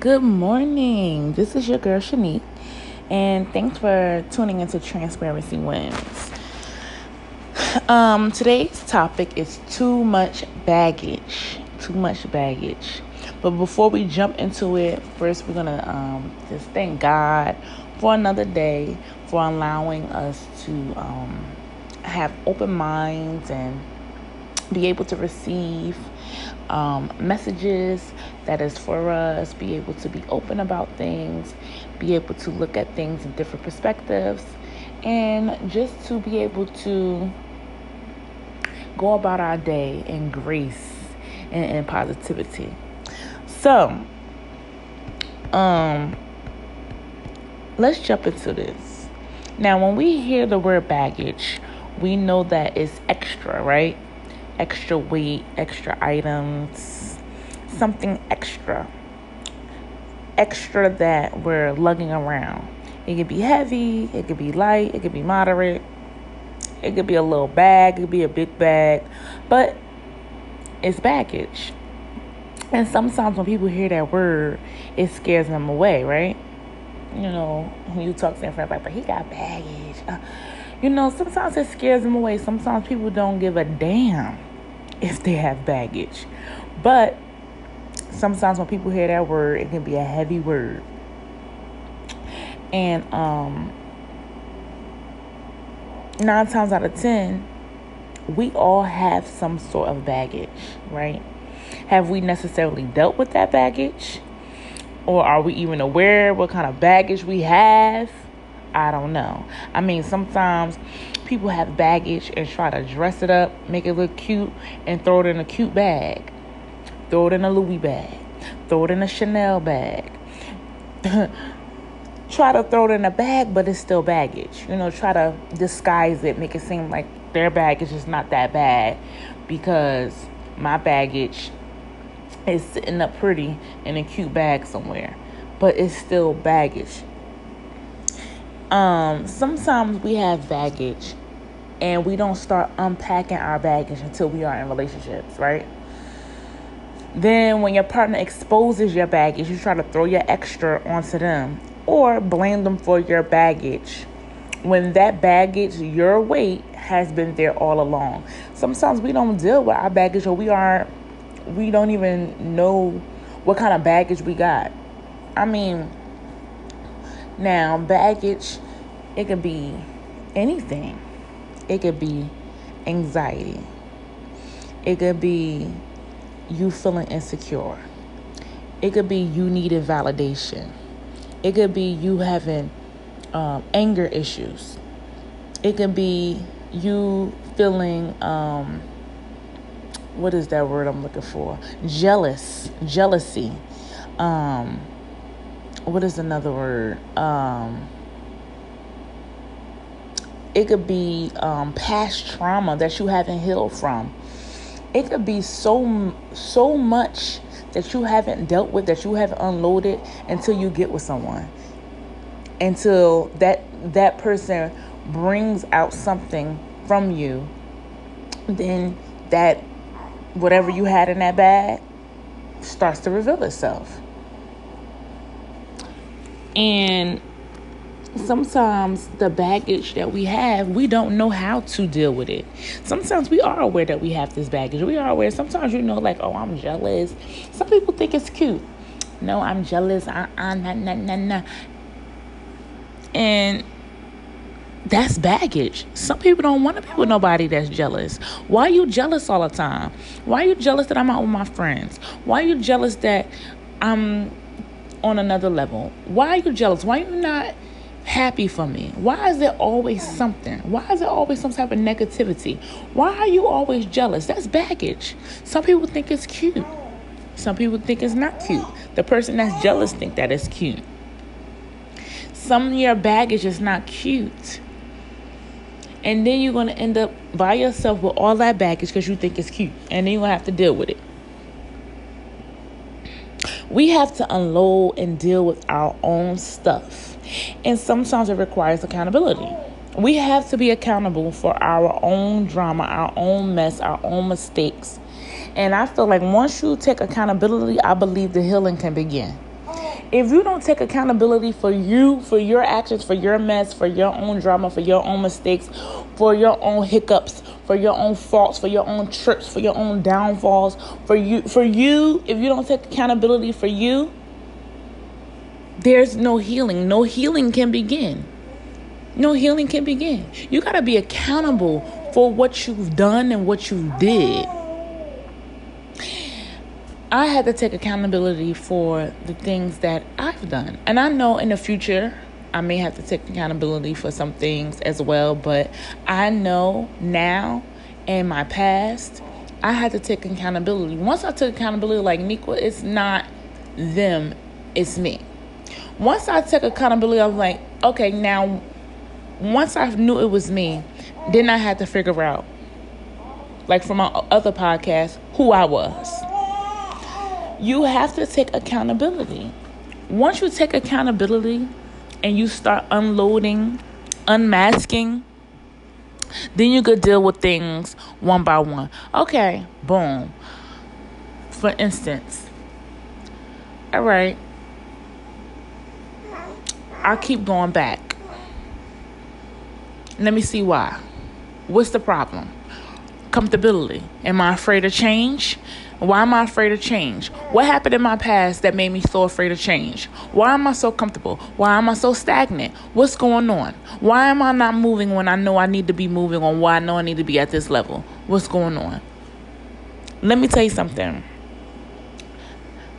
Good morning. This is your girl Shanique, and thanks for tuning into Transparency Wins. Um, today's topic is too much baggage. Too much baggage. But before we jump into it, first we're gonna um, just thank God for another day, for allowing us to um, have open minds and be able to receive um, messages that is for us, be able to be open about things, be able to look at things in different perspectives, and just to be able to go about our day in grace and, and positivity. So, um, let's jump into this. Now, when we hear the word baggage, we know that it's extra, right? Extra weight, extra items, something extra. Extra that we're lugging around. It could be heavy, it could be light, it could be moderate, it could be a little bag, it could be a big bag, but it's baggage. And sometimes when people hear that word, it scares them away, right? You know, when you talk to them, friends like, but he got baggage. Uh, you know, sometimes it scares them away. Sometimes people don't give a damn if they have baggage. But sometimes when people hear that word, it can be a heavy word. And um, nine times out of ten, we all have some sort of baggage, right? Have we necessarily dealt with that baggage? Or are we even aware what kind of baggage we have? I don't know. I mean, sometimes people have baggage and try to dress it up, make it look cute, and throw it in a cute bag. Throw it in a Louis bag. Throw it in a Chanel bag. try to throw it in a bag, but it's still baggage. You know, try to disguise it, make it seem like their baggage is not that bad because my baggage is sitting up pretty in a cute bag somewhere, but it's still baggage. Um, sometimes we have baggage and we don't start unpacking our baggage until we are in relationships, right? Then, when your partner exposes your baggage, you try to throw your extra onto them or blame them for your baggage when that baggage, your weight, has been there all along. Sometimes we don't deal with our baggage or we aren't, we don't even know what kind of baggage we got. I mean, now baggage it could be anything. It could be anxiety. It could be you feeling insecure. It could be you needing validation. It could be you having um, anger issues. It could be you feeling, um, what is that word I'm looking for? Jealous, jealousy. Um, what is another word? Um, it could be um, past trauma that you haven't healed from. It could be so so much that you haven't dealt with that you haven't unloaded until you get with someone. Until that that person brings out something from you, then that whatever you had in that bag starts to reveal itself. And sometimes the baggage that we have, we don't know how to deal with it. Sometimes we are aware that we have this baggage. We are aware. Sometimes you know, like, oh, I'm jealous. Some people think it's cute. No, I'm jealous. Uh, uh, nah, nah, nah, nah. And that's baggage. Some people don't want to be with nobody that's jealous. Why are you jealous all the time? Why are you jealous that I'm out with my friends? Why are you jealous that I'm on another level? Why are you jealous? Why are you not happy for me? Why is there always something? Why is there always some type of negativity? Why are you always jealous? That's baggage. Some people think it's cute. Some people think it's not cute. The person that's jealous think that it's cute. Some of your baggage is not cute. And then you're going to end up by yourself with all that baggage because you think it's cute. And then you're going to have to deal with it. We have to unload and deal with our own stuff and sometimes it requires accountability. We have to be accountable for our own drama, our own mess, our own mistakes. And I feel like once you take accountability, I believe the healing can begin. If you don't take accountability for you, for your actions, for your mess, for your own drama, for your own mistakes, for your own hiccups, for your own faults, for your own trips, for your own downfalls, for you for you, if you don't take accountability for you, there's no healing. No healing can begin. No healing can begin. You got to be accountable for what you've done and what you did. I had to take accountability for the things that I've done. And I know in the future, I may have to take accountability for some things as well, but I know now in my past, I had to take accountability. Once I took accountability, like Nikwa, it's not them, it's me. Once I took accountability, I was like, okay, now, once I knew it was me, then I had to figure out, like from my other podcast, who I was you have to take accountability. Once you take accountability and you start unloading, unmasking, then you could deal with things one by one. Okay, boom. For instance, all right, I keep going back. Let me see why. What's the problem? Comfortability. Am I afraid of change? Why am I afraid of change? What happened in my past that made me so afraid of change? Why am I so comfortable? Why am I so stagnant? What's going on? Why am I not moving when I know I need to be moving on why I know I need to be at this level? What's going on? Let me tell you something.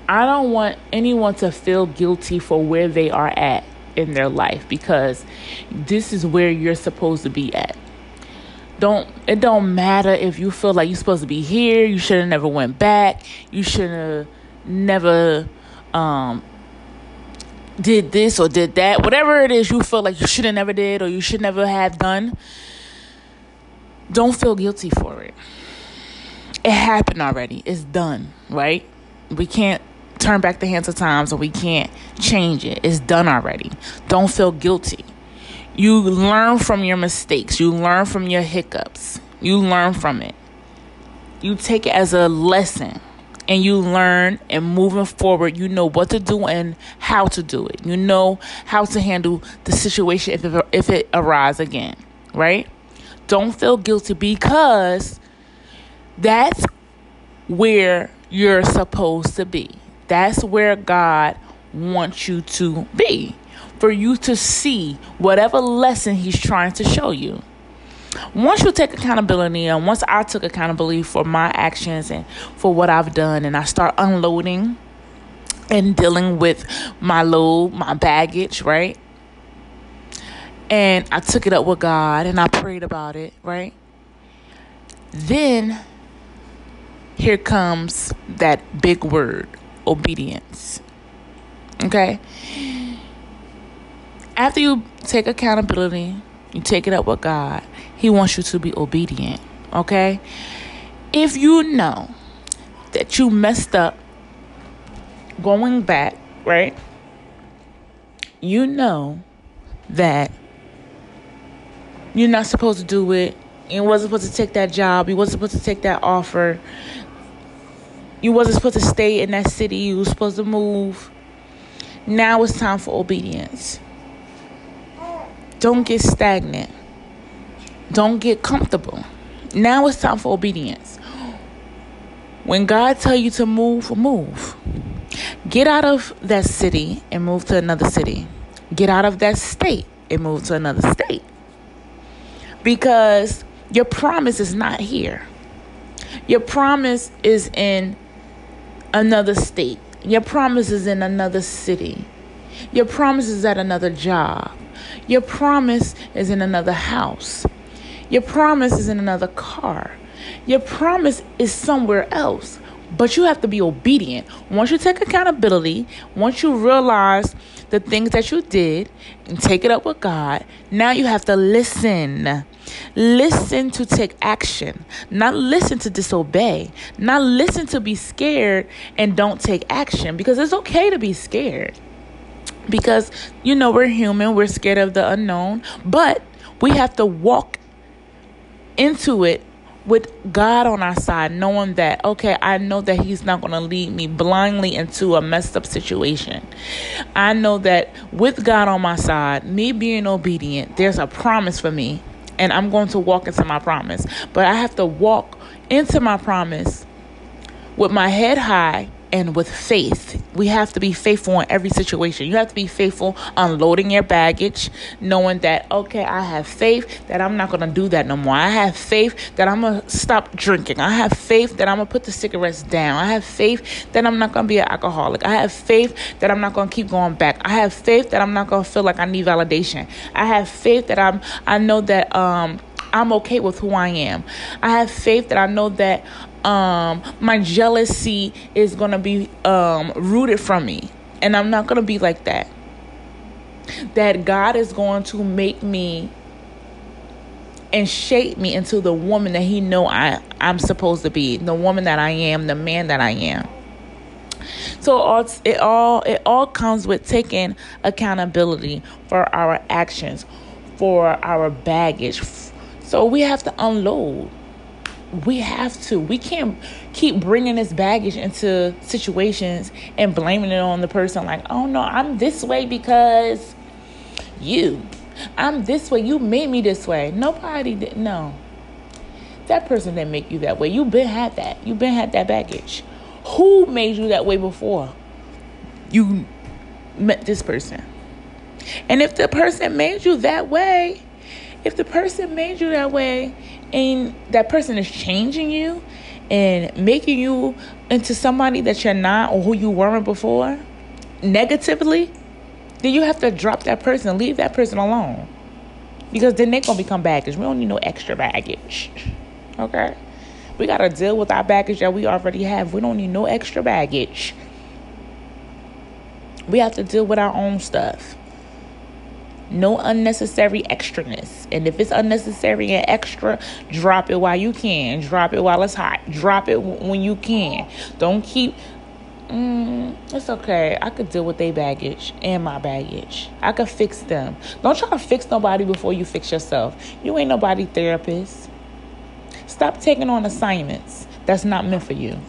I don't want anyone to feel guilty for where they are at in their life because this is where you're supposed to be at don't it don't matter if you feel like you're supposed to be here you should have never went back you should have never um did this or did that whatever it is you feel like you should have never did or you should never have done don't feel guilty for it. It happened already. It's done right? We can't turn back the hands of time so we can't change it. It's done already. Don't feel guilty you learn from your mistakes, you learn from your hiccups, you learn from it. You take it as a lesson and you learn and moving forward you know what to do and how to do it. You know how to handle the situation if it, if it arises again right? Don't feel guilty because that's where you're supposed to be. That's where god wants you to be for you to see whatever lesson he's trying to show you. Once you take accountability, and once I took accountability for my actions and for what I've done, and I start unloading and dealing with my load, my baggage, right? And I took it up with God and I prayed about it, right? Then here comes that big word obedience. Okay? After you take accountability, you take it up with God, He wants you to be obedient. Okay? If you know that you messed up going back, right? You know that you're not supposed to do it. You wasn't supposed to take that job. You wasn't supposed to take that offer. You wasn't supposed to stay in that city. You were supposed to move. Now it's time for obedience. Don't get stagnant. Don't get comfortable. Now it's time for obedience. When God tell you to move, move. Get out of that city and move to another city. Get out of that state and move to another state. Because your promise is not here. Your promise is in another state. Your promise is in another city. Your promise is at another job. Your promise is in another house. Your promise is in another car. Your promise is somewhere else. But you have to be obedient. Once you take accountability, once you realize the things that you did and take it up with God, now you have to listen. Listen to take action, not listen to disobey, not listen to be scared and don't take action because it's okay to be scared because you know we're human, we're scared of the unknown, but we have to walk into it with God on our side, knowing that, okay, I know that He's not going to lead me blindly into a messed up situation. I know that with God on my side, me being obedient, there's a promise for me, and I'm going to walk into my promise. But I have to walk into my promise with my head high and with faith. We have to be faithful in every situation. You have to be faithful unloading your baggage, knowing that, okay, I have faith that I'm not going to do that no more. I have faith that I'm going to stop drinking. I have faith that I'm going to put the cigarettes down. I have faith that I'm not going to be an alcoholic. I have faith that I'm not going to keep going back. I have faith that I'm not going to feel like I need validation. I have faith that I'm, I know that, um, I'm okay with who I am. I have faith that I know that um, my jealousy is going to be um, rooted from me. And I'm not going to be like that. That God is going to make me and shape me into the woman that he know I, I'm supposed to be, the woman that I am, the man that I am. So it all it all comes with taking accountability for our actions, for our baggage. So we have to unload we have to. We can't keep bringing this baggage into situations and blaming it on the person like, oh no, I'm this way because you. I'm this way. You made me this way. Nobody did. No. That person didn't make you that way. You've been had that. You've been had that baggage. Who made you that way before you met this person? And if the person made you that way, if the person made you that way and that person is changing you and making you into somebody that you're not or who you weren't before negatively, then you have to drop that person, leave that person alone. Because then they're going to become baggage. We don't need no extra baggage. Okay? We got to deal with our baggage that we already have. We don't need no extra baggage. We have to deal with our own stuff. No unnecessary extraness. And if it's unnecessary and extra, drop it while you can. Drop it while it's hot. Drop it when you can. Don't keep. Mm, it's okay. I could deal with their baggage and my baggage. I could fix them. Don't try to fix nobody before you fix yourself. You ain't nobody therapist. Stop taking on assignments that's not meant for you.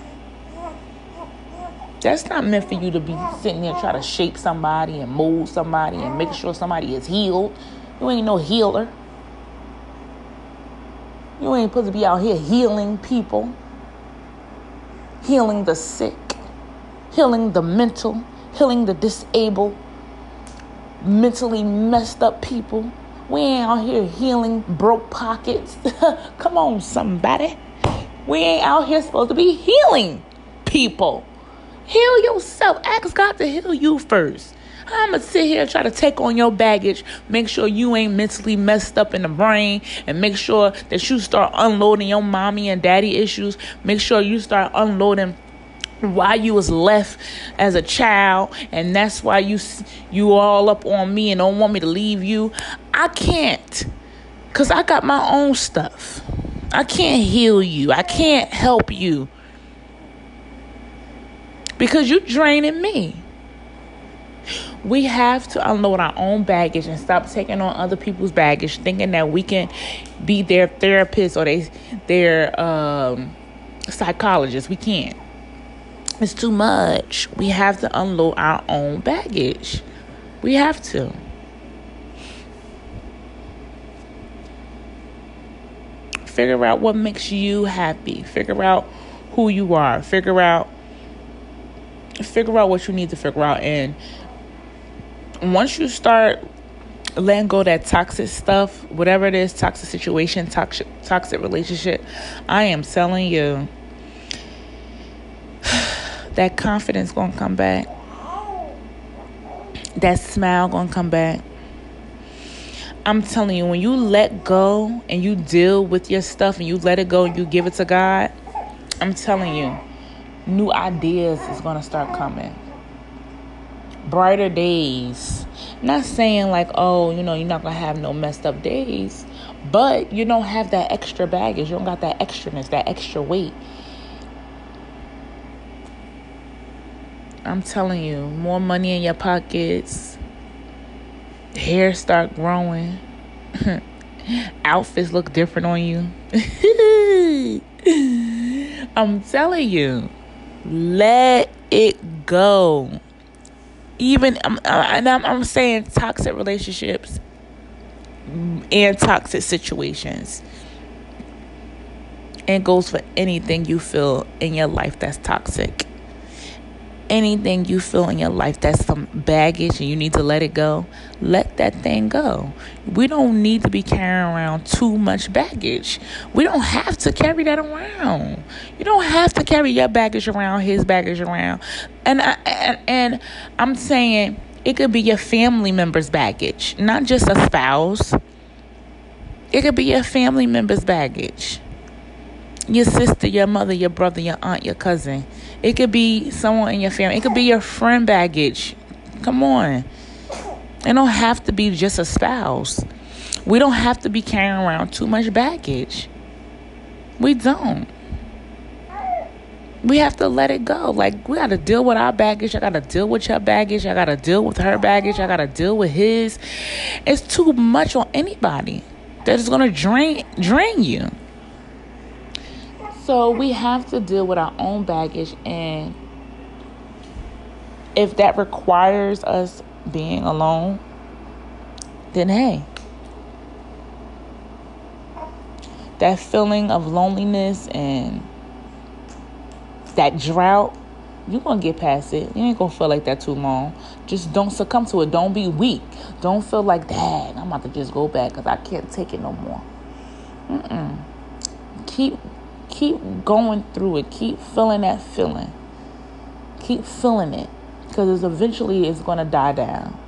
That's not meant for you to be sitting there trying to shape somebody and mold somebody and make sure somebody is healed. You ain't no healer. You ain't supposed to be out here healing people, healing the sick, healing the mental, healing the disabled, mentally messed up people. We ain't out here healing broke pockets. Come on, somebody. We ain't out here supposed to be healing people. Heal yourself. Ask God to heal you first. I'm gonna sit here and try to take on your baggage, make sure you ain't mentally messed up in the brain, and make sure that you start unloading your mommy and daddy issues. Make sure you start unloading why you was left as a child, and that's why you you all up on me and don't want me to leave you. I can't, cause I got my own stuff. I can't heal you. I can't help you because you're draining me. We have to unload our own baggage and stop taking on other people's baggage, thinking that we can be their therapist or they their um, psychologist. We can't. It's too much. We have to unload our own baggage. We have to. Figure out what makes you happy. Figure out who you are. Figure out figure out what you need to figure out. And once you start letting go that toxic stuff whatever it is toxic situation toxic toxic relationship i am telling you that confidence gonna come back. That smile gonna come back. I'm telling you when you let go and you deal with your stuff and you let it go and you give it to god i'm telling you new ideas is going to start coming. Brighter days. Not saying like, oh, you know, you're not going to have no messed up days, but you don't have that extra baggage. You don't got that extraness, that extra weight. I'm telling you, more money in your pockets, hair start growing, outfits look different on you. I'm telling you, let it go. Even I'm, I'm, I'm saying toxic relationships and toxic situations. And goes for anything you feel in your life that's toxic anything you feel in your life that's some baggage and you need to let it go, let that thing go. We don't need to be carrying around too much baggage. We don't have to carry that around. You don't have to carry your baggage around, his baggage around. And I, and, and I'm saying it could be your family member's baggage, not just a spouse. It could be your family member's baggage. Your sister, your mother, your brother, your aunt, your cousin it could be someone in your family. It could be your friend baggage. Come on. It don't have to be just a spouse. We don't have to be carrying around too much baggage. We don't. We have to let it go. Like we got to deal with our baggage. I got to deal with your baggage. I got to deal with her baggage. I got to deal with his. It's too much on anybody that is going to drain drain you. So we have to deal with our own baggage, and if that requires us being alone, then hey, that feeling of loneliness and that drought, you're gonna get past it. You ain't gonna feel like that too long. Just don't succumb to it. Don't be weak. Don't feel like, dang, I'm about to just go back because I can't take it no more. Mm-mm. Keep keep going through it. Keep feeling that feeling. Keep feeling it because eventually it's going to die down.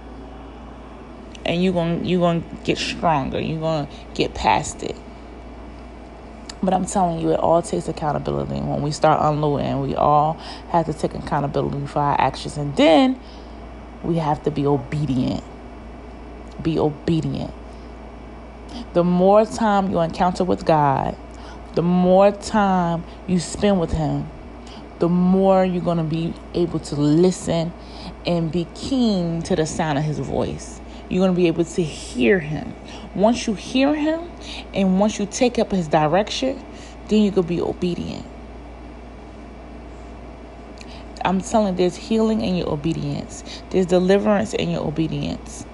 And you're going you're going to get stronger. You're going to get past it. But I'm telling you, it all takes accountability. When we start unloading, we all have to take accountability for our actions. And then we have to be obedient. Be obedient. The more time you encounter with God, the more time you spend with Him, the more you're going to be able to listen and be keen to the sound of His voice. You're going to be able to hear Him. Once you hear Him and once you take up His direction, then you can be obedient. I'm telling there's healing in your obedience. There's deliverance in your obedience.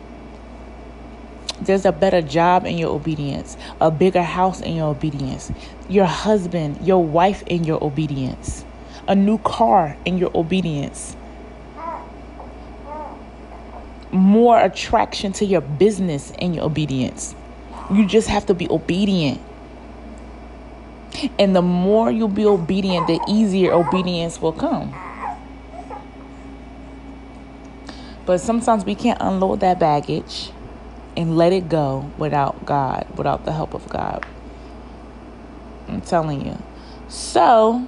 There's a better job in your obedience, a bigger house in your obedience, your husband, your wife in your obedience, a new car in your obedience, more attraction to your business in your obedience. You just have to be obedient. And the more you'll be obedient, the easier obedience will come. But sometimes we can't unload that baggage and let it go without God, without the help of God. I'm telling you. So,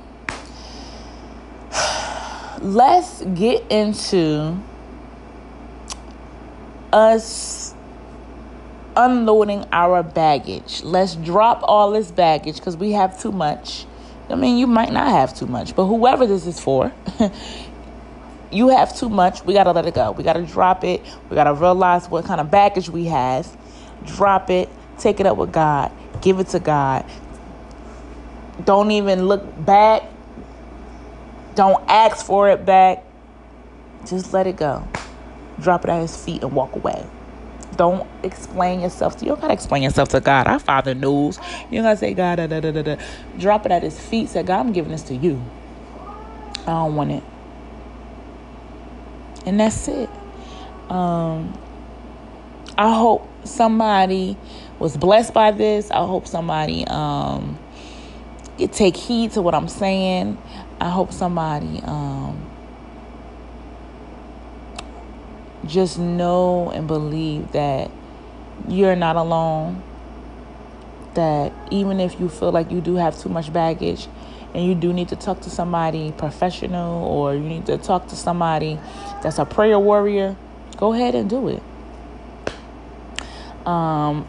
let's get into us unloading our baggage. Let's drop all this baggage because we have too much. I mean, you might not have too much, but whoever this is for, you have too much. We got to let it go. We got to drop it. We got to realize what kind of baggage we have. Drop it. Take it up with God. Give it to God. Don't even look back. Don't ask for it back. Just let it go. Drop it at his feet and walk away. Don't explain yourself to you don't gotta explain yourself to God. Our Father knows. You gotta say God da, da, da, da, da. Drop it at his feet. Say, God, I'm giving this to you. I don't want it and that's it. Um, I hope somebody was blessed by this. I hope somebody um, take heed to what I'm saying. I hope somebody um, just know and believe that you're not alone. That even if you feel like you do have too much baggage, and you do need to talk to somebody professional or you need to talk to somebody that's a prayer warrior, go ahead and do it. Um,